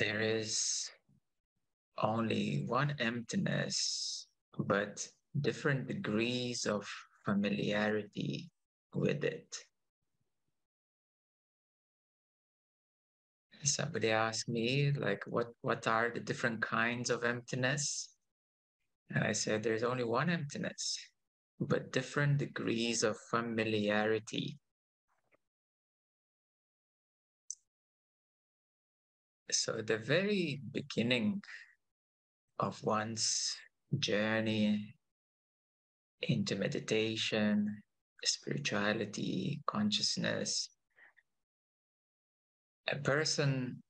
there is only one emptiness, but different degrees of familiarity with it. Somebody asked me, like, what, what are the different kinds of emptiness? And I said, there's only one emptiness, but different degrees of familiarity. So, the very beginning of one's journey into meditation, spirituality, consciousness, a person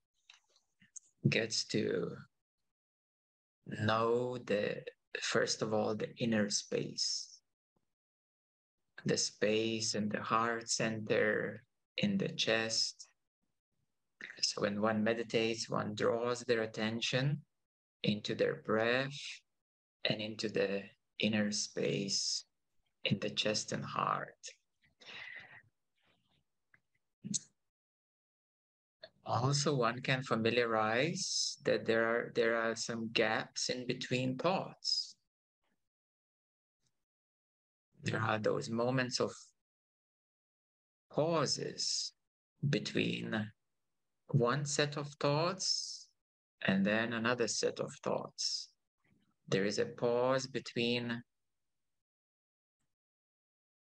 gets to know the first of all the inner space. The space in the heart center in the chest so when one meditates one draws their attention into their breath and into the inner space in the chest and heart. Also one can familiarize that there are there are some gaps in between thoughts. There are those moments of pauses between one set of thoughts and then another set of thoughts there is a pause between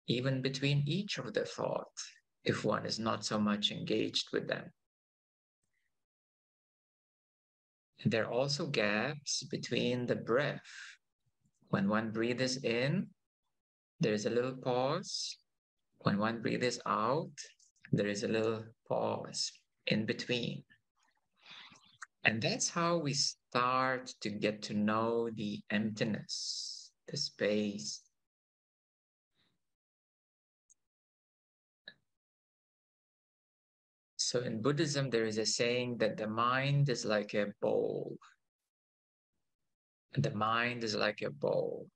even between each of the thought if one is not so much engaged with them There are also gaps between the breath. When one breathes in, there's a little pause. When one breathes out, there is a little pause in between. And that's how we start to get to know the emptiness, the space, So in Buddhism, there is a saying that the mind is like a bowl. The mind is like a bowl.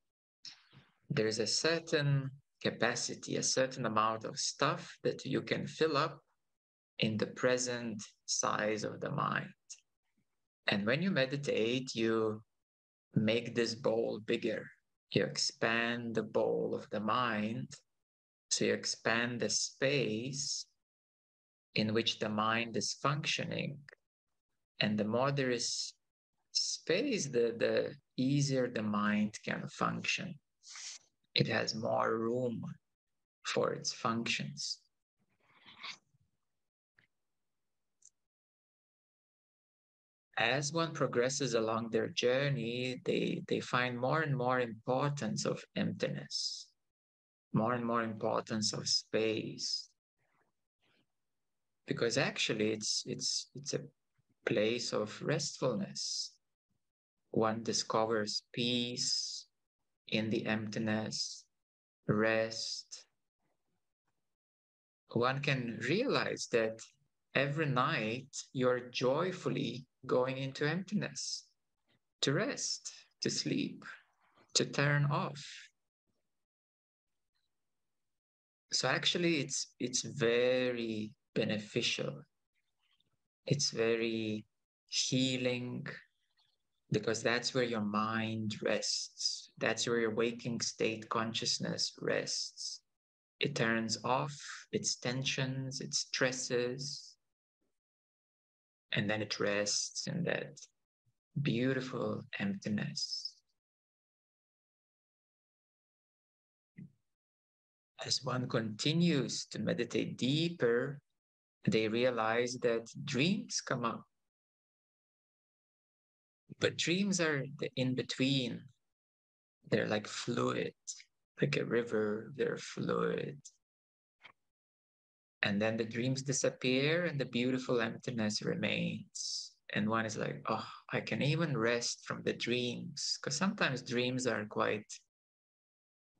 There's a certain capacity, a certain amount of stuff that you can fill up in the present size of the mind. And when you meditate, you make this bowl bigger. You expand the bowl of the mind. So you expand the space in which the mind is functioning. And the more there is space, the, the easier the mind can function. It has more room for its functions. As one progresses along their journey, they, they find more and more importance of emptiness, more and more importance of space, because actually it's it's it's a place of restfulness. One discovers peace in the emptiness rest. One can realize that every night you're joyfully going into emptiness to rest to sleep to turn off so actually it's it's very beneficial. It's very healing because that's where your mind rests. That's where your waking state consciousness rests. It turns off its tensions, its stresses, and then it rests in that beautiful emptiness. As one continues to meditate deeper they realize that dreams come up. But dreams are the in between. They're like fluid, like a river, they're fluid. And then the dreams disappear and the beautiful emptiness remains. And one is like, oh, I can even rest from the dreams. Because sometimes dreams are quite,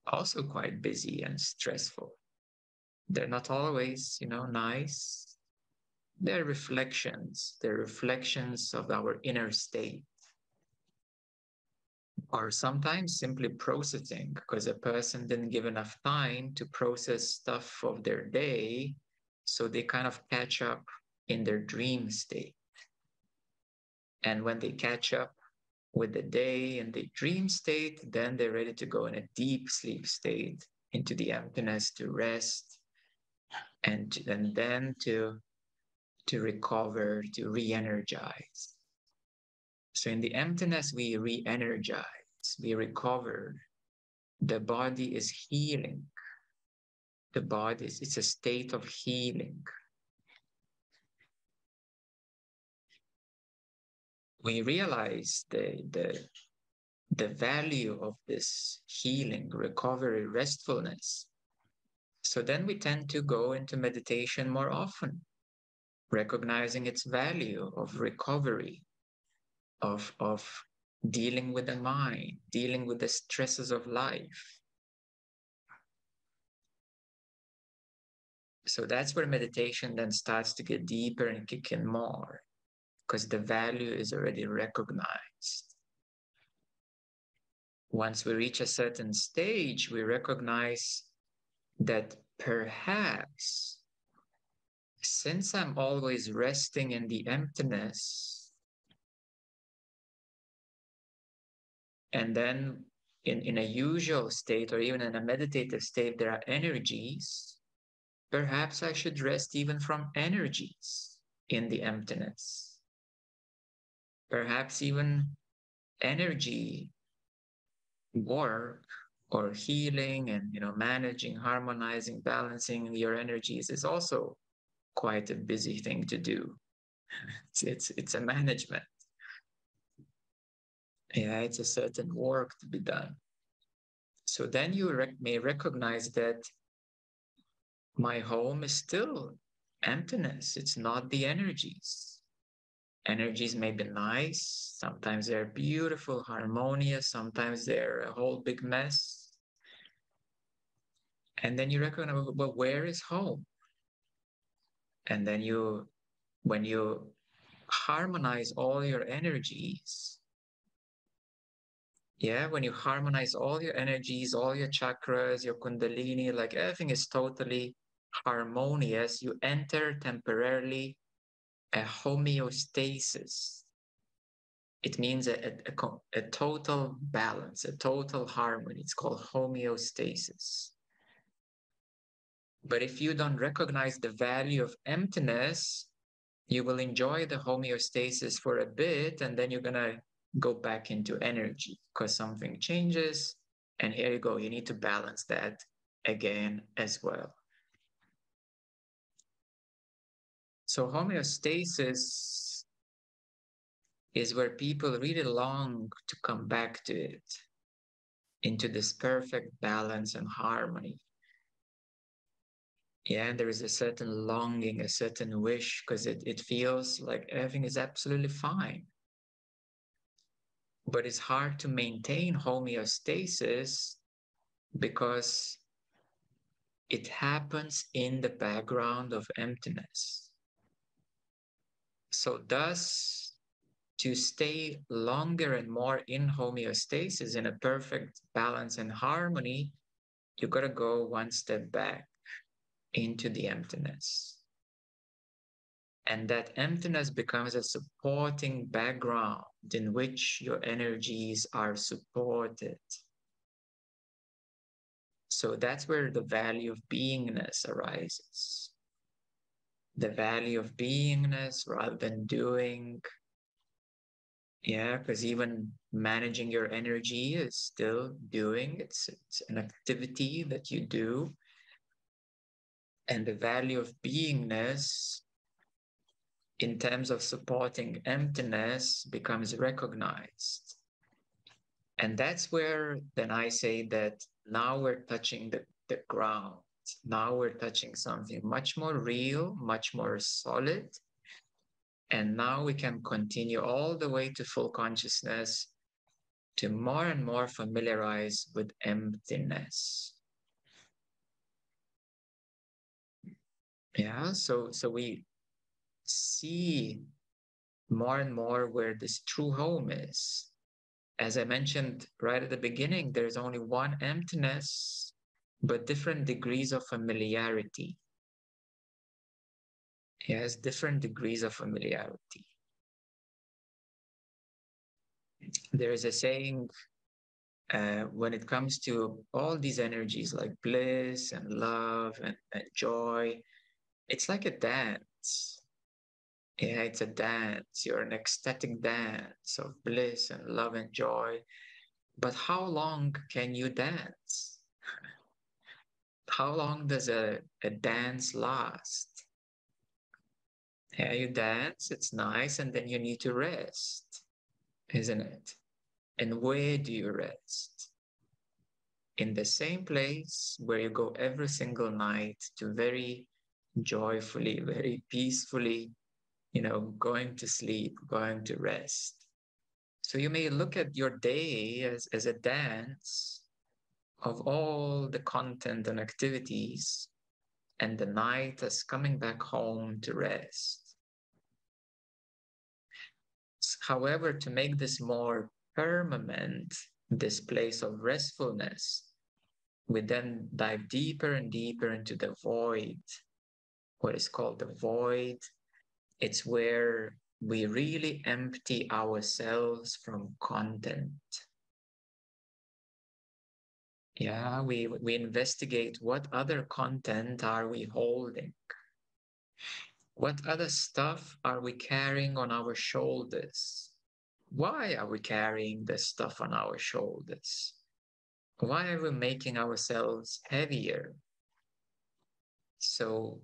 also quite busy and stressful. They're not always, you know, nice they're reflections, they're reflections of our inner state. Or sometimes simply processing because a person didn't give enough time to process stuff of their day. So they kind of catch up in their dream state. And when they catch up with the day and the dream state, then they're ready to go in a deep sleep state into the emptiness to rest and, and then to, to recover, to re energize. So in the emptiness, we re energize, we recover. The body is healing. The body is it's a state of healing. we realize the, the, the value of this healing, recovery, restfulness. So then we tend to go into meditation more often, recognizing its value of recovery, of, of dealing with the mind, dealing with the stresses of life. So that's where meditation then starts to get deeper and kick in more because the value is already recognized. Once we reach a certain stage, we recognize that perhaps since I'm always resting in the emptiness, and then in, in a usual state or even in a meditative state, there are energies, perhaps I should rest even from energies in the emptiness. Perhaps even energy work or healing and you know managing harmonizing balancing your energies is also quite a busy thing to do. It's it's, it's a management. Yeah it's a certain work to be done. So then you rec- may recognize that my home is still emptiness it's not the energies energies may be nice, sometimes they're beautiful, harmonious, sometimes they're a whole big mess. And then you recognize, well, where is home? And then you, when you harmonize all your energies, yeah, when you harmonize all your energies, all your chakras, your kundalini, like everything is totally harmonious, you enter temporarily a homeostasis. It means a, a, a, total balance, a total harmony. It's called homeostasis. But if you don't recognize the value of emptiness, you will enjoy the homeostasis for a bit and then you're going to go back into energy because something changes. And here you go, you need to balance that again as well. So homeostasis is where people really long to come back to it, into this perfect balance and harmony. Yeah, and there is a certain longing, a certain wish, because it, it feels like everything is absolutely fine. But it's hard to maintain homeostasis because it happens in the background of emptiness. So thus, to stay longer and more in homeostasis, in a perfect balance and harmony, you got to go one step back into the emptiness. And that emptiness becomes a supporting background in which your energies are supported. So that's where the value of beingness arises the value of beingness rather than doing. Yeah, because even managing your energy is still doing. It's it's an activity that you do. And the value of beingness in terms of supporting emptiness becomes recognized. And that's where then I say that now we're touching the, the ground now we're touching something much more real, much more solid. And now we can continue all the way to full consciousness to more and more familiarize with emptiness. Yeah, so so we see more and more where this true home is. As I mentioned right at the beginning, there's only one emptiness but different degrees of familiarity. He has different degrees of familiarity. there is a saying uh, when it comes to all these energies like bliss and love and, and joy, it's like a dance. Yeah, it's a dance. You're an ecstatic dance of bliss and love and joy. But how long can you dance? how long does a, a dance last? Yeah, you dance, it's nice, and then you need to rest, isn't it? And where do you rest? In the same place where you go every single night to very joyfully, very peacefully, you know, going to sleep, going to rest. So you may look at your day as, as a dance of all the content and activities, and the night as coming back home to rest. However, to make this more permanent, this place of restfulness, we then dive deeper and deeper into the void, what is called the void. It's where we really empty ourselves from content. Yeah, we, we investigate what other content are we holding? What other stuff are we carrying on our shoulders? Why are we carrying this stuff on our shoulders? Why are we making ourselves heavier? So,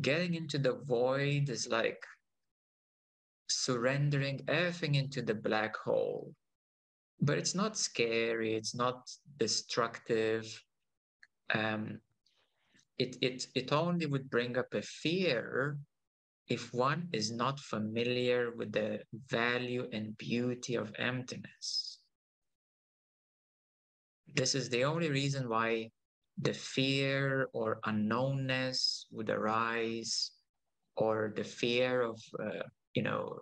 getting into the void is like surrendering everything into the black hole. But it's not scary, it's not destructive. Um, it, it, it only would bring up a fear if one is not familiar with the value and beauty of emptiness. This is the only reason why the fear or unknownness would arise, or the fear of, uh, you know,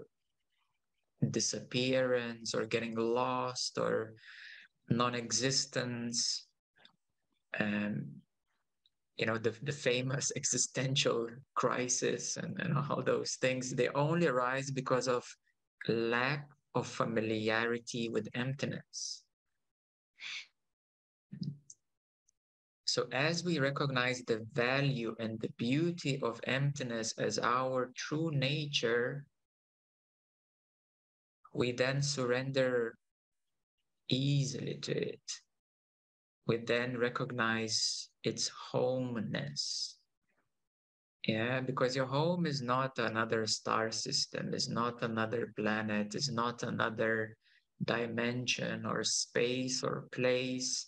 disappearance or getting lost or non-existence. Um, you know, the, the famous existential crisis and, and all those things, they only arise because of lack of familiarity with emptiness. So, as we recognize the value and the beauty of emptiness as our true nature, we then surrender easily to it. We then recognize its homeness. Yeah, because your home is not another star system, is not another planet, is not another dimension or space or place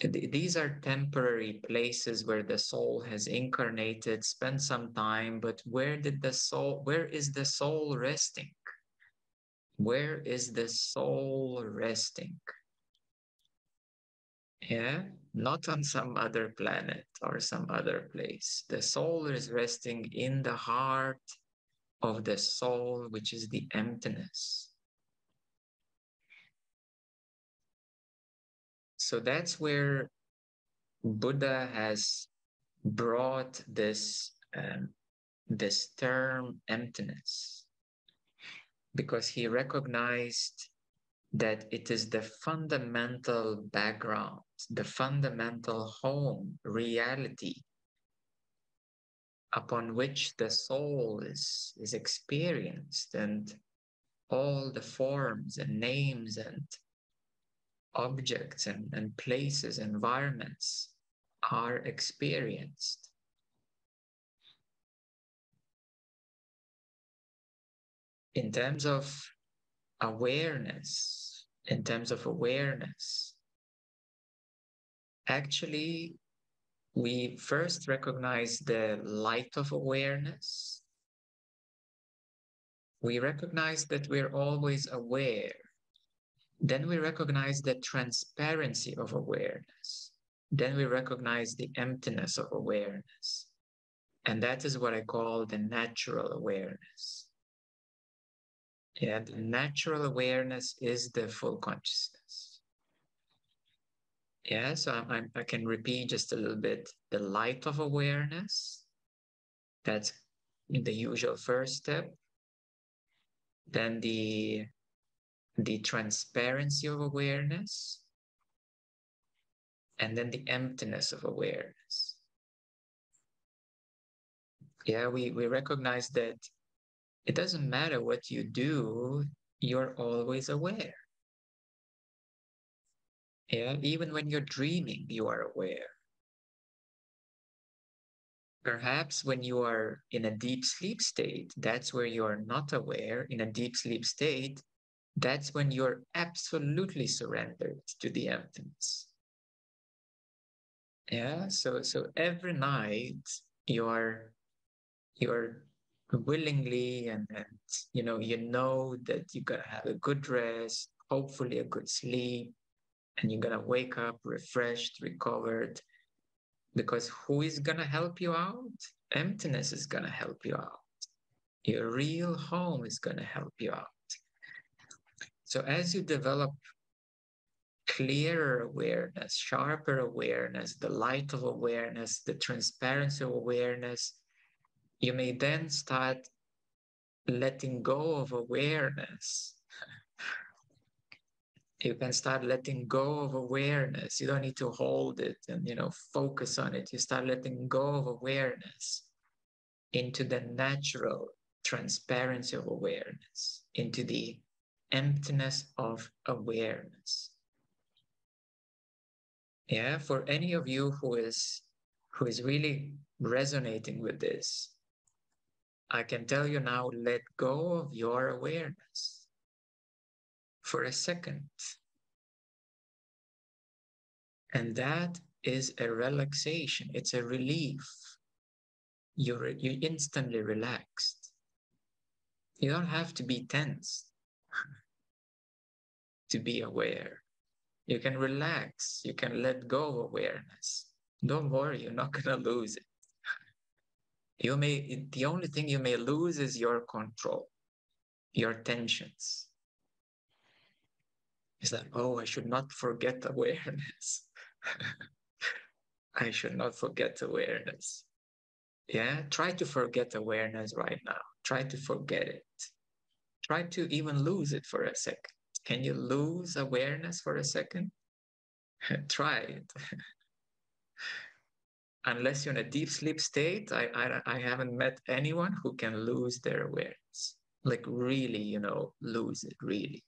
these are temporary places where the soul has incarnated, spent some time, but where did the soul, where is the soul resting? Where is the soul resting? Yeah, not on some other planet or some other place. The soul is resting in the heart of the soul, which is the emptiness. So that's where Buddha has brought this um, this term emptiness because he recognized that it is the fundamental background, the fundamental home, reality upon which the soul is, is experienced and all the forms and names and objects and, and places, environments are experienced. In terms of awareness, in terms of awareness, actually, we first recognize the light of awareness. We recognize that we're always aware then we recognize the transparency of awareness. Then we recognize the emptiness of awareness. And that is what I call the natural awareness. Yeah, the natural awareness is the full consciousness. Yeah, so I'm, I'm, i can repeat just a little bit the light of awareness. That's the usual first step. Then the the transparency of awareness, and then the emptiness of awareness. Yeah, we, we recognize that it doesn't matter what you do, you're always aware. Yeah, even when you're dreaming, you are aware. Perhaps when you are in a deep sleep state, that's where you are not aware. In a deep sleep state, that's when you're absolutely surrendered to the emptiness. Yeah, so so every night you're you're willingly and, and you know you know that you're gonna have a good rest, hopefully a good sleep, and you're gonna wake up refreshed, recovered. Because who is gonna help you out? Emptiness is gonna help you out. Your real home is gonna help you out. So as you develop clearer awareness, sharper awareness, the light of awareness, the transparency of awareness, you may then start letting go of awareness. you can start letting go of awareness. You don't need to hold it and you know focus on it. You start letting go of awareness into the natural transparency of awareness, into the emptiness of awareness. Yeah, for any of you who is who is really resonating with this, I can tell you now, let go of your awareness for a second. And that is a relaxation, it's a relief. You're, you instantly relaxed. You don't have to be tense to be aware. You can relax, you can let go of awareness. Don't worry, you're not going to lose it. You may, the only thing you may lose is your control, your tensions. It's like, oh, I should not forget awareness. I should not forget awareness. Yeah, try to forget awareness right now. Try to forget it. Try to even lose it for a second. Can you lose awareness for a second? Try it. Unless you're in a deep sleep state, I, I, I haven't met anyone who can lose their awareness. Like really, you know, lose it, really.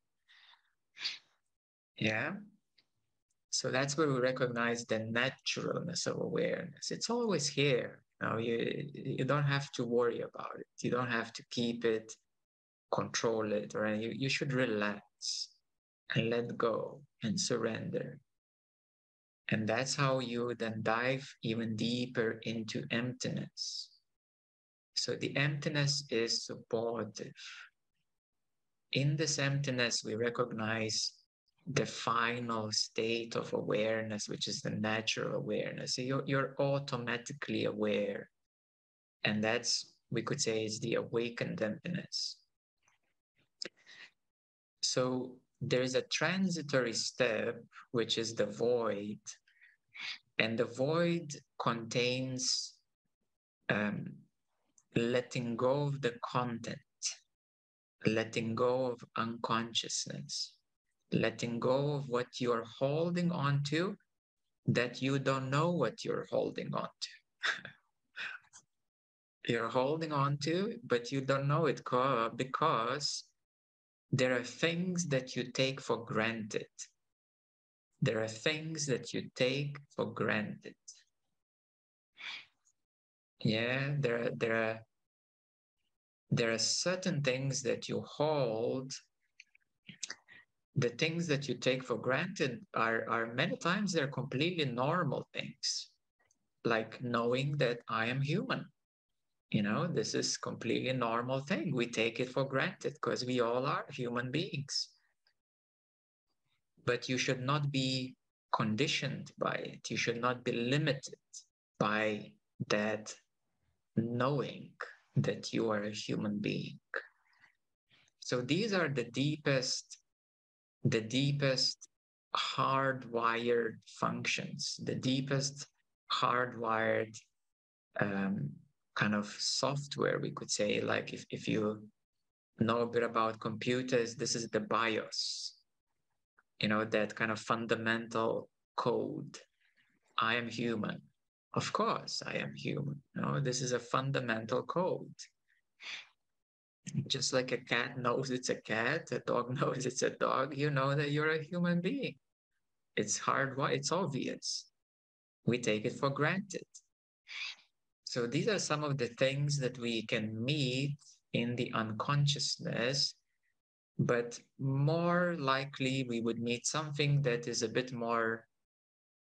Yeah. So that's where we recognize the naturalness of awareness. It's always here. You know, you, you don't have to worry about it. You don't have to keep it, control it, or you, you should relax and let go and surrender. And that's how you then dive even deeper into emptiness. So the emptiness is supportive. In this emptiness, we recognize the final state of awareness, which is the natural awareness. So you're, you're automatically aware. And that's, we could say, is the awakened emptiness. So there's a transitory step, which is the void. And the void contains um, letting go of the content, letting go of unconsciousness, letting go of what you're holding on to that you don't know what you're holding on to. you're holding on to, but you don't know it because there are things that you take for granted. There are things that you take for granted. Yeah, there are, there are there are certain things that you hold. The things that you take for granted are, are many times they're completely normal things, like knowing that I am human you know this is completely normal thing. We take it for granted because we all are human beings. But you should not be conditioned by it. You should not be limited by that knowing that you are a human being. So these are the deepest the deepest hardwired functions the deepest hardwired um, kind of software we could say like if, if you know a bit about computers, this is the BIOS, you know, that kind of fundamental code. I am human. Of course, I am human. No, this is a fundamental code. Just like a cat knows it's a cat, a dog knows it's a dog, you know that you're a human being. It's hard, it's obvious. We take it for granted. So these are some of the things that we can meet in the unconsciousness, but more likely we would meet something that is a bit more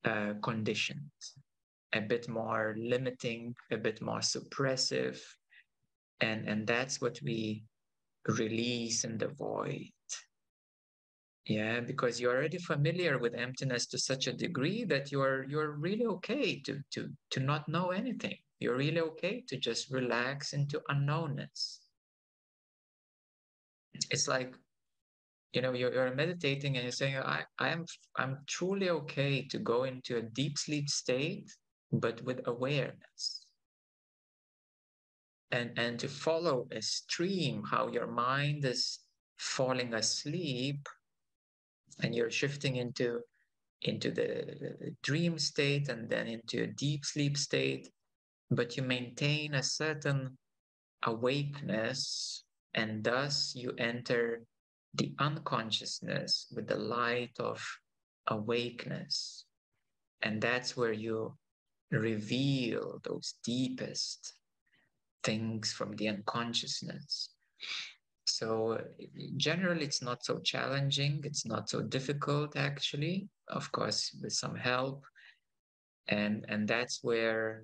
uh, conditioned, a bit more limiting, a bit more suppressive. And, and that's what we release in the void. Yeah, because you're already familiar with emptiness to such a degree that you're you're really okay to to to not know anything. You're really okay to just relax into unknownness. It's like, you know, you're, you're meditating and you're saying, I, I am I'm truly okay to go into a deep sleep state, but with awareness. And and to follow a stream, how your mind is falling asleep and you're shifting into into the, dream state and then into a deep sleep state but you maintain a certain awakeness and thus you enter the unconsciousness with the light of awakeness and that's where you reveal those deepest things from the unconsciousness so generally, it's not so challenging. It's not so difficult, actually. Of course, with some help, and and that's where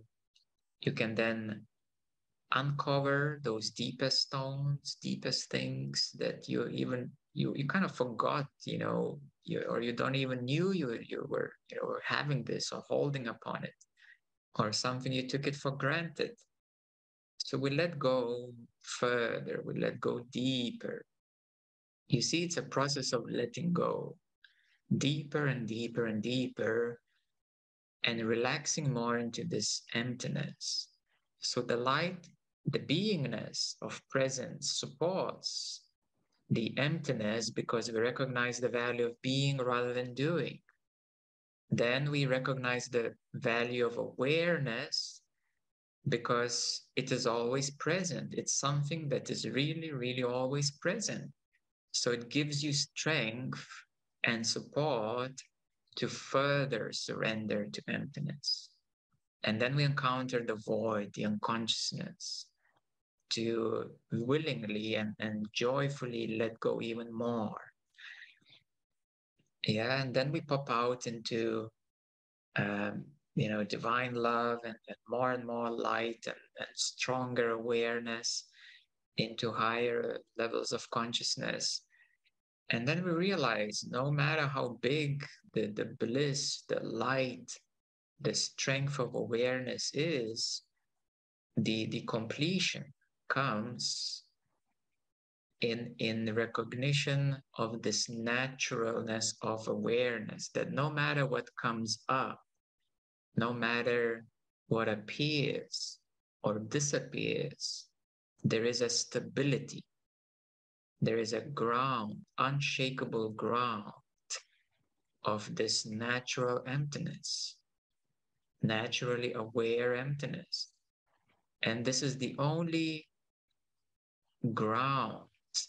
you can then uncover those deepest stones, deepest things that you even you you kind of forgot, you know, you, or you don't even knew you you were you know having this or holding upon it, or something you took it for granted. So we let go further, we let go deeper. You see, it's a process of letting go deeper and deeper and deeper and relaxing more into this emptiness. So the light, the beingness of presence supports the emptiness because we recognize the value of being rather than doing. Then we recognize the value of awareness because it is always present. It's something that is really, really always present. So it gives you strength and support to further surrender to emptiness. And then we encounter the void, the unconsciousness, to willingly and, and joyfully let go even more. Yeah, and then we pop out into um, you know, divine love and, and more and more light and, and stronger awareness into higher levels of consciousness. And then we realize no matter how big the, the bliss, the light, the strength of awareness is, the, the completion comes in, in recognition of this naturalness of awareness that no matter what comes up, no matter what appears or disappears, there is a stability. There is a ground, unshakable ground of this natural emptiness, naturally aware emptiness. And this is the only ground,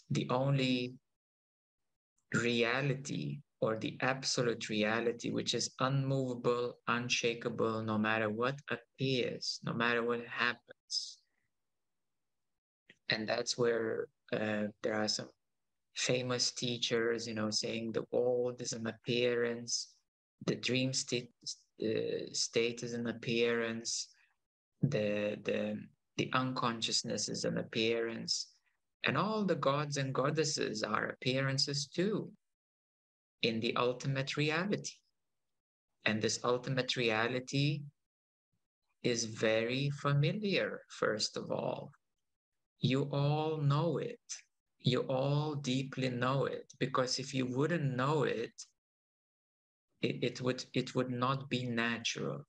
the only reality or the absolute reality, which is unmovable, unshakable, no matter what appears, no matter what happens. And that's where uh, there are some famous teachers, you know, saying the world is an appearance, the dream state, uh, state is an appearance, the, the, the unconsciousness is an appearance, and all the gods and goddesses are appearances too in the ultimate reality. And this ultimate reality is very familiar, first of all. You all know it. You all deeply know it because if you wouldn't know it, it, it would it would not be natural.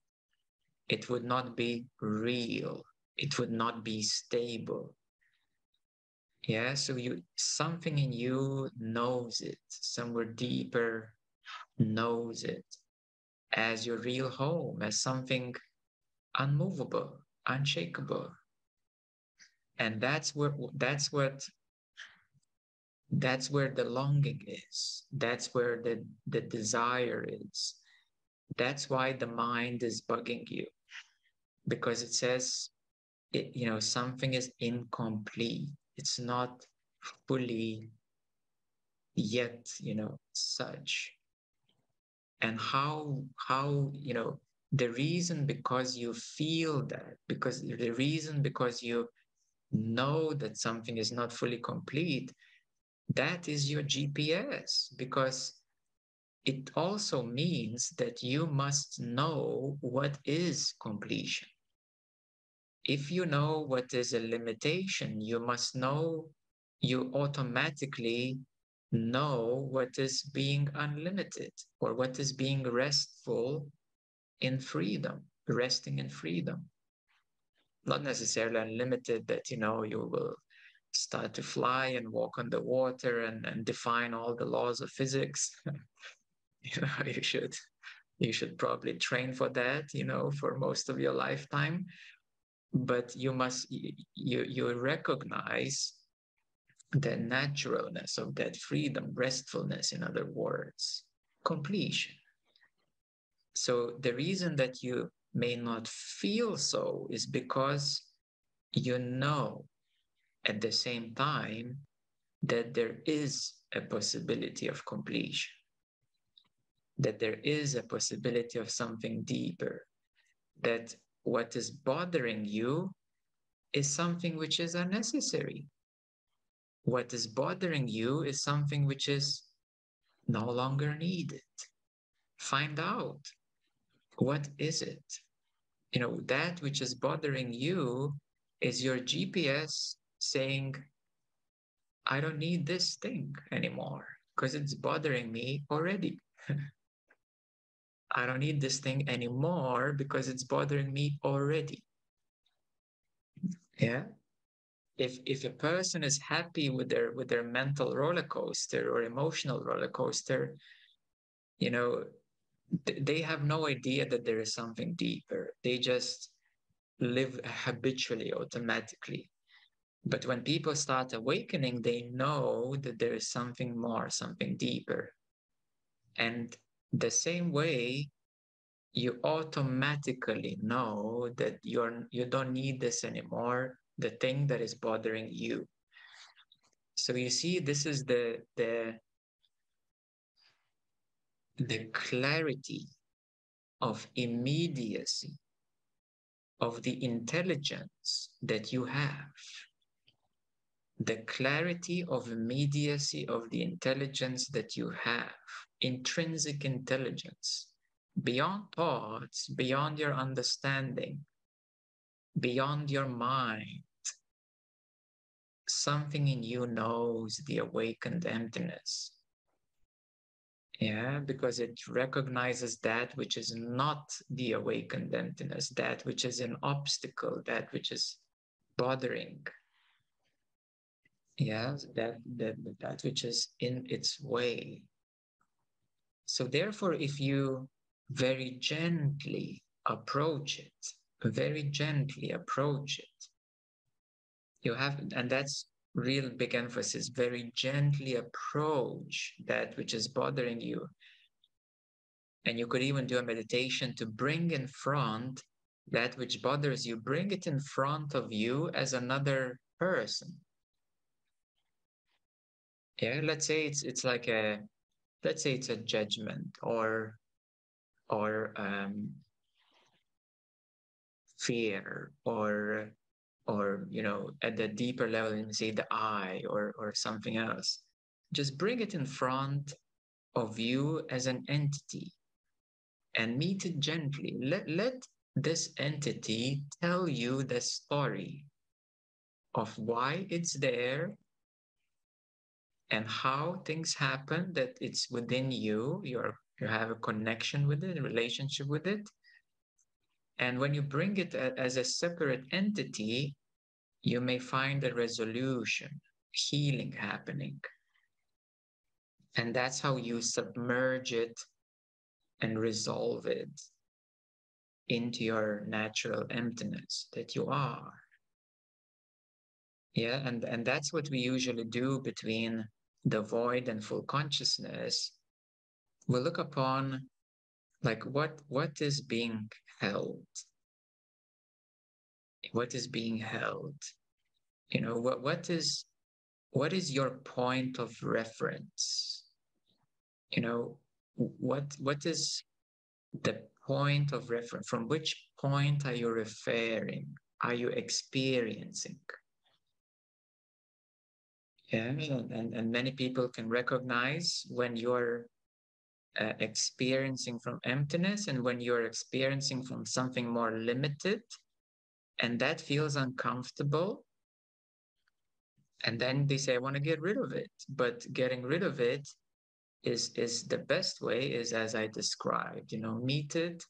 It would not be real. It would not be stable. Yeah, so you something in you knows it, somewhere deeper knows it as your real home, as something unmovable, unshakable. And that's where that's what that's where the longing is. That's where the, the desire is. That's why the mind is bugging you. Because it says it, you know, something is incomplete. It's not fully yet, you know, such. And how how, you know, the reason because you feel that, because the reason because you know that something is not fully complete, that is your GPS because it also means that you must know what is completion. If you know what is a limitation, you must know, you automatically know what is being unlimited or what is being restful in freedom, resting in freedom. Not necessarily unlimited that, you know, you will start to fly and walk on the water and, and define all the laws of physics. you know, you should you should probably train for that, you know, for most of your lifetime. But you must you you recognize the naturalness of that freedom, restfulness, in other words, completion. So the reason that you may not feel so is because you know at the same time that there is a possibility of completion, that there is a possibility of something deeper, that what is bothering you is something which is unnecessary. What is bothering you is something which is no longer needed. Find out what is it? You know, that which is bothering you is your GPS saying, I don't need this thing anymore because it's bothering me already. I don't need this thing anymore because it's bothering me already. Yeah. If if a person is happy with their with their mental roller coaster or emotional roller coaster, you know, th- they have no idea that there is something deeper. They just live habitually, automatically. But when people start awakening, they know that there is something more, something deeper. And the same way, you automatically know that you're you don't need this anymore, the thing that is bothering you. So you see, this is the the the clarity of immediacy of the intelligence that you have the clarity of immediacy of the intelligence that you have, intrinsic intelligence, beyond thoughts, beyond your understanding, beyond your mind. Something in you knows the awakened emptiness. Yeah, because it recognizes that which is not the awakened emptiness, that which is an obstacle, that which is bothering, yeah that that that which is in its way. So therefore if you very gently approach it very gently approach it you have and that's real big emphasis very gently approach that which is bothering you. And you could even do a meditation to bring in front that which bothers you. Bring it in front of you as another person yeah let's say it's it's like a let's say it's a judgment or or um, fear or or you know at the deeper level you say the I or or something else. Just bring it in front of you as an entity and meet it gently. Let let this entity tell you the story of why it's there and how things happen that it's within you you're you have a connection with it a relationship with it and when you bring it as a separate entity you may find a resolution healing happening. And that's how you submerge it and resolve it into your natural emptiness that you are. Yeah, and, and that's what we usually do between the void and full consciousness. We look upon like what what is being held. What is being held? You know, what what is what is your point of reference? You know, what what is the point of reference? From which point are you referring? Are you experiencing? Yeah, and, and many people can recognize when you're uh, experiencing from emptiness and when you're experiencing from something more limited, and that feels uncomfortable. And then they say, I want to get rid of it. But getting rid of it is is the best way is as I described, you know, meet it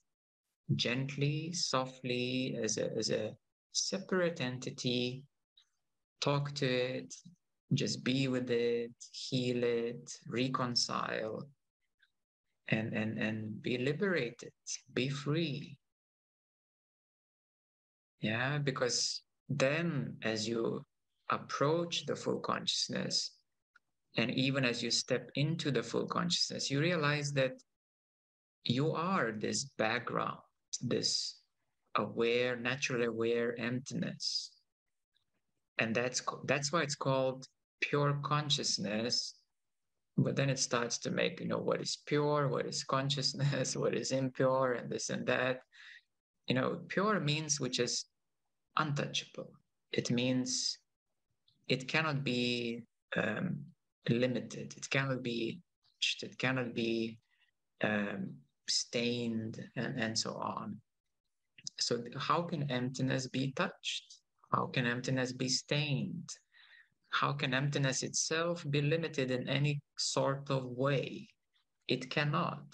gently, softly, as a as a separate entity, talk to it, just be with it, heal it, reconcile, and and and be liberated, be free. Yeah, because then as you approach the full consciousness, and even as you step into the full consciousness, you realize that you are this background, this aware, naturally aware emptiness. And that's that's why it's called pure consciousness. But then it starts to make, you know, what is pure, what is consciousness, what is impure, and this and that. You know, pure means which is untouchable. It means it cannot be um, limited. It cannot be it cannot be um, stained and, and so on. So how can emptiness be touched? How can emptiness be stained? How can emptiness itself be limited in any sort of way? It cannot.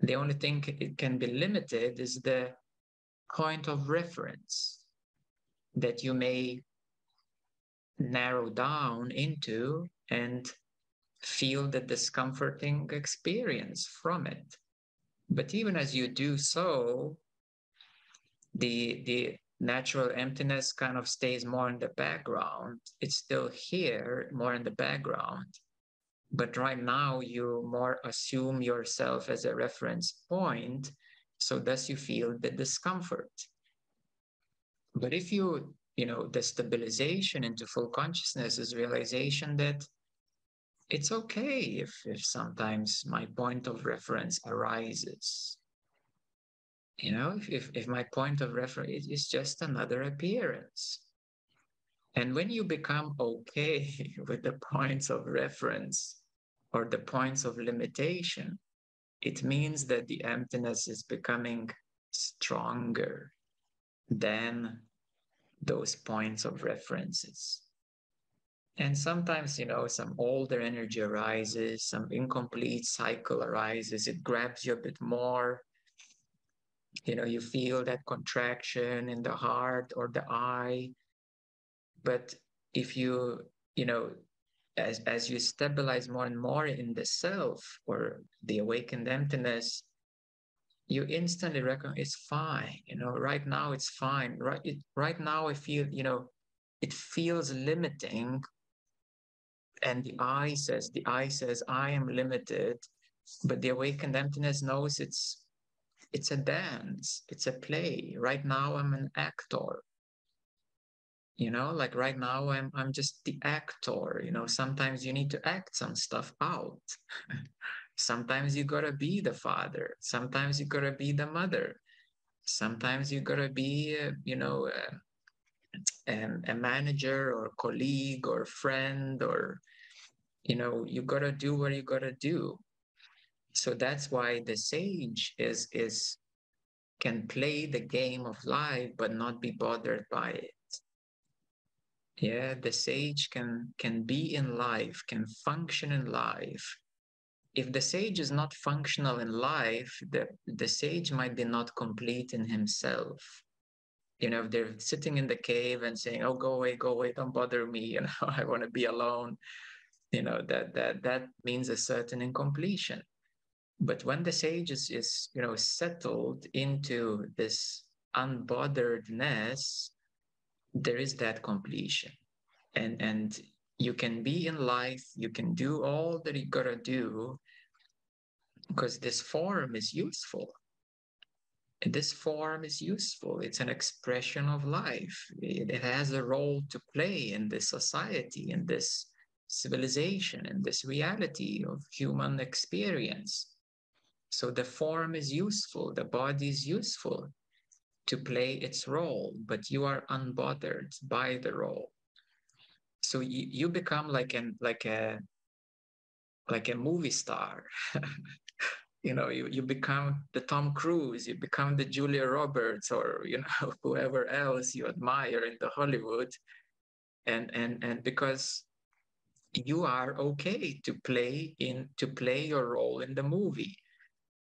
The only thing it can be limited is the point of reference that you may narrow down into and feel the discomforting experience from it. But even as you do so, the, the natural emptiness kind of stays more in the background. It's still here, more in the background. But right now, you more assume yourself as a reference point. So, thus, you feel the discomfort. But if you, you know, the stabilization into full consciousness is realization that it's okay if, if sometimes my point of reference arises. You know, if, if, if my point of reference is just another appearance. And when you become okay with the points of reference or the points of limitation, it means that the emptiness is becoming stronger than those points of references. And sometimes, you know, some older energy arises, some incomplete cycle arises, it grabs you a bit more. You know, you feel that contraction in the heart or the eye. But if you, you know, as, as you stabilize more and more in the self or the awakened emptiness, you instantly recognize it's fine. You know, right now it's fine. Right, it, right now I feel, you know, it feels limiting and the I says, the I says, I am limited, but the awakened emptiness knows it's it's a dance, it's a play. Right now I'm an actor. You know, like right now I'm I'm just the actor. You know, sometimes you need to act some stuff out. sometimes you gotta be the father. Sometimes you gotta be the mother. Sometimes you gotta be, uh, you know, uh, um, a manager or colleague or friend or you know you gotta do what you gotta do so that's why the sage is is can play the game of life but not be bothered by it. Yeah the sage can can be in life can function in life. If the sage is not functional in life the the sage might be not complete in himself. You know if they're sitting in the cave and saying oh go away go away don't bother me you know i want to be alone you know that that that means a certain incompletion but when the sage is, is you know settled into this unbotheredness there is that completion. And and you can be in life you can do all that you gotta do because this form is useful. This form is useful. It's an expression of life. It, it has a role to play in this society in this civilization in this reality of human experience so the form is useful the body is useful to play its role but you are unbothered by the role. So you, you become like an like a like a movie star. You know you, you become the tom cruise you become the julia roberts or you know whoever else you admire in the hollywood. And and and because you are okay to play in to play your role in the movie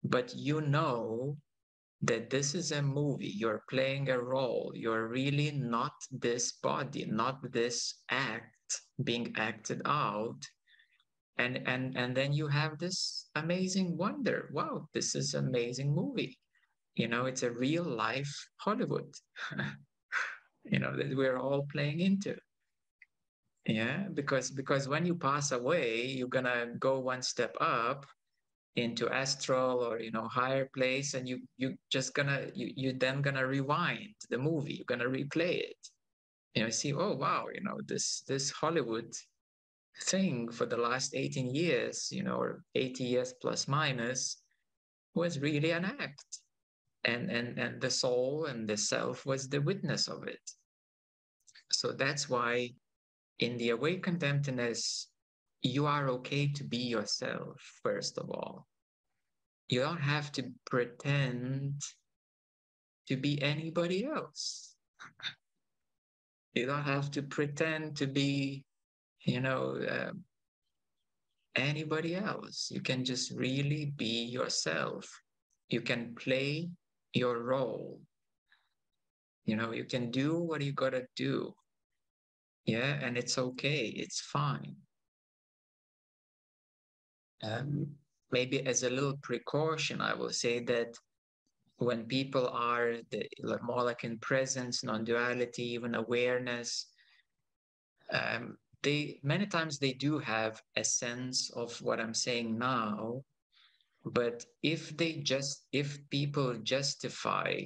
but you know that this is a movie. You're playing a role. You're really not this body not this act being acted out. And and and then you have this amazing wonder. Wow this is amazing movie. You know it's a real life hollywood you know that we're all playing into. Yeah because because when you pass away you're gonna go one step up into astral or you know higher place and you you just gonna you you then gonna rewind the movie you're gonna replay it. You know see oh wow you know this this hollywood thing for the last 18 years you know or 80 years plus minus was really an act. And and and the soul and the self was the witness of it. So that's why in the awakened emptiness you are okay to be yourself, first of all. You don't have to pretend to be anybody else. you don't have to pretend to be, you know, uh, anybody else. You can just really be yourself. You can play your role. You know, you can do what you gotta do. Yeah, and it's okay, it's fine um, maybe as a little precaution, I will say that when people are the, more like in presence, non-duality, even awareness, um, they many times they do have a sense of what I'm saying now. But if they just if people justify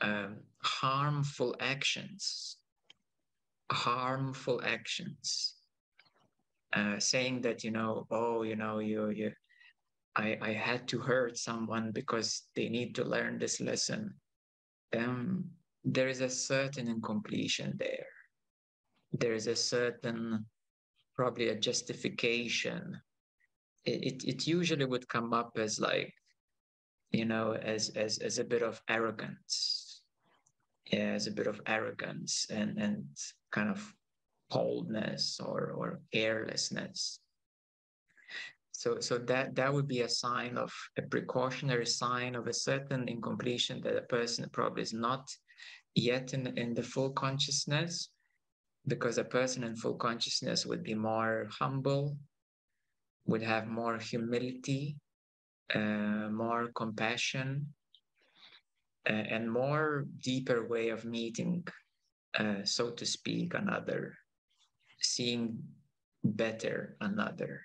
um, harmful actions, harmful actions, uh, saying that you know oh you know you you I, I had to hurt someone because they need to learn this lesson. Um, there is a certain incompletion there. There is a certain probably a justification. It, it, it usually would come up as like you know as as as a bit of arrogance. Yeah as a bit of arrogance and and kind of coldness or, or carelessness. So, so that, that would be a sign of a precautionary sign of a certain incompletion that a person probably is not yet in, in the full consciousness, because a person in full consciousness would be more humble, would have more humility, uh, more compassion, uh, and more deeper way of meeting, uh, so to speak, another seeing better another.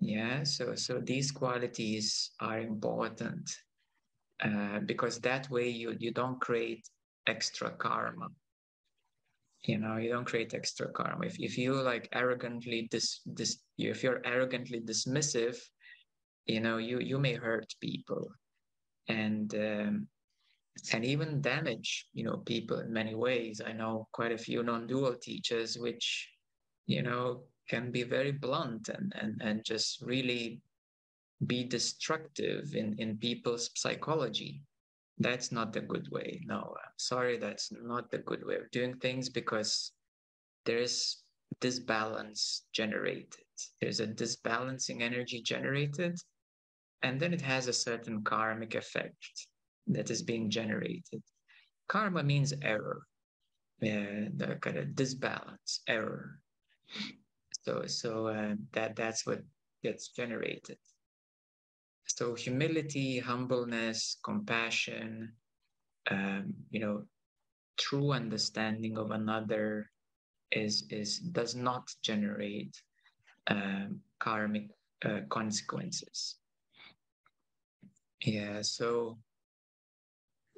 Yeah so so these qualities are important uh, because that way you you don't create extra karma. You know you don't create extra karma. If, if you like arrogantly dis, dis if you're arrogantly dismissive you know you you may hurt people. And um, and even damage you know people in many ways. I know quite a few non-dual teachers which you know can be very blunt and and, and just really be destructive in in people's psychology. That's not the good way. No i'm sorry that's not the good way of doing things because there's disbalance generated. There's a disbalancing energy generated and then it has a certain karmic effect that is being generated. karma means error, uh, the kind of disbalance, error. So, so uh, that that's what gets generated. So humility, humbleness, compassion, um, you know, true understanding of another is is does not generate um, karmic uh, consequences. Yeah, so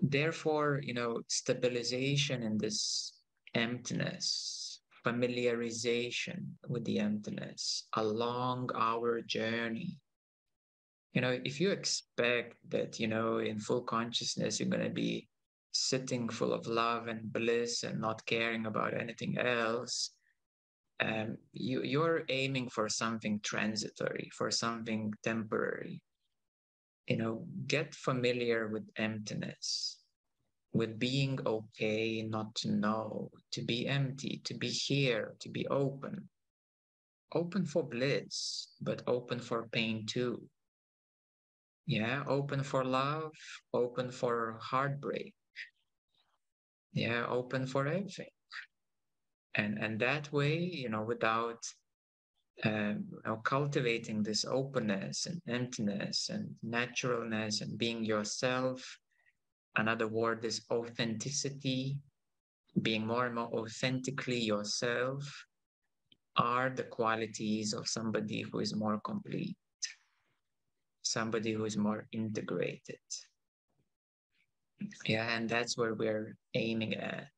therefore, you know, stabilization in this emptiness, familiarization with the emptiness along our journey. You know, if you expect that, you know, in full consciousness, you're going to be sitting full of love and bliss and not caring about anything else, um, you, you're aiming for something transitory, for something temporary. You know, get familiar with emptiness, with being okay, not to know, to be empty, to be here, to be open. Open for bliss, but open for pain too. Yeah, open for love, open for heartbreak. Yeah, open for everything and and that way you know without um, cultivating this openness and emptiness and naturalness and being yourself. Another word is authenticity being more and more authentically yourself are the qualities of somebody who is more complete somebody who is more integrated. Yeah and that's where we're aiming at.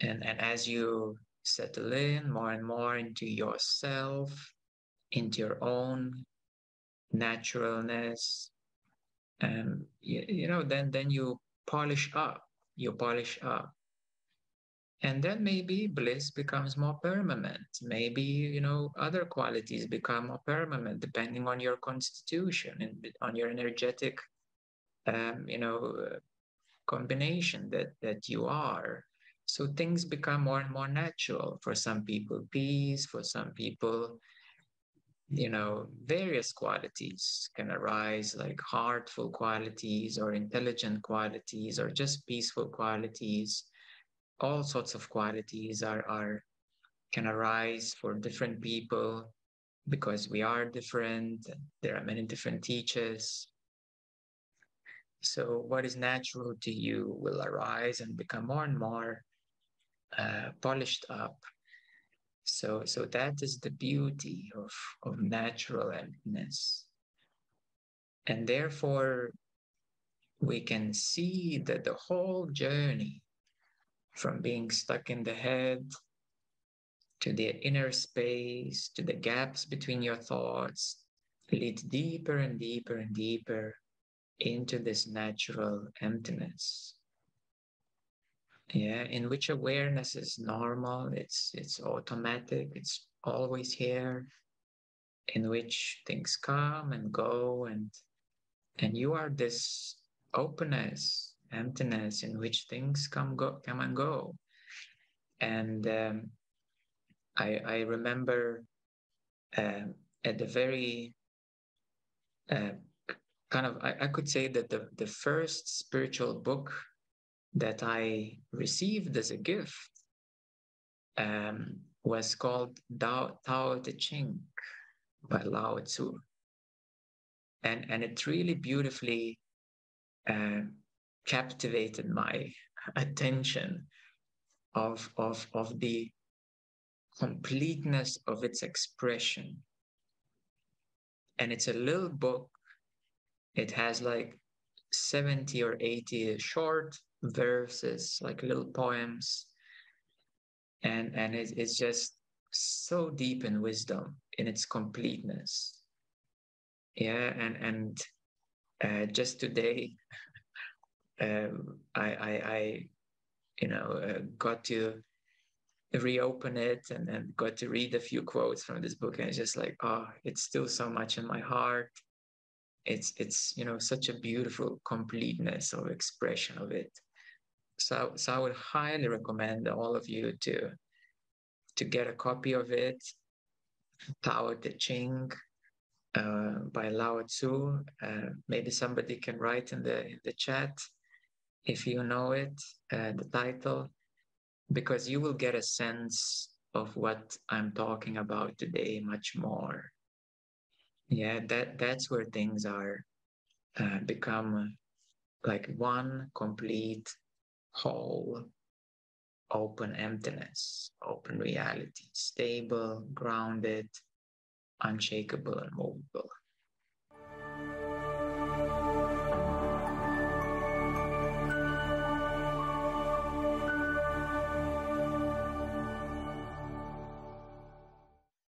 And, and as you settle in more and more into yourself, into your own naturalness, and you, you know, then then you polish up, you polish up. And then maybe bliss becomes more permanent. Maybe, you know, other qualities become more permanent depending on your constitution and on your energetic, um, you know, combination that, that you are. So things become more and more natural. For some people, peace. For some people, you know, various qualities can arise, like heartful qualities or intelligent qualities or just peaceful qualities. All sorts of qualities are, are can arise for different people because we are different. There are many different teachers. So what is natural to you will arise and become more and more uh, polished up. So, so that is the beauty of, of natural emptiness. And therefore, we can see that the whole journey from being stuck in the head to the inner space, to the gaps between your thoughts, leads deeper and deeper and deeper into this natural emptiness yeah in which awareness is normal it's it's automatic it's always here in which things come and go and and you are this openness emptiness in which things come go come and go. And um, i i remember uh, at the very uh, kind of I, I could say that the the first spiritual book that I received as a gift um, was called Tao, Tao Te Ching by Lao Tzu. And, and it really beautifully uh, captivated my attention of, of, of the completeness of its expression. And it's a little book. It has like 70 or 80 short verses, like little poems. And, and it, it's just so deep in wisdom in its completeness. Yeah, and, and uh, just today, um, I, I, I, you know, uh, got to reopen it and, and got to read a few quotes from this book. And it's just like, oh, it's still so much in my heart. It's, it's, you know, such a beautiful completeness of expression of it. So, so I would highly recommend all of you to to get a copy of it, Tao Te Ching uh, by Lao Tzu. Uh, maybe somebody can write in the in the chat if you know it, uh, the title, because you will get a sense of what I'm talking about today much more. Yeah, that that's where things are uh, become like one complete whole open emptiness, open reality, stable, grounded, unshakable, and movable.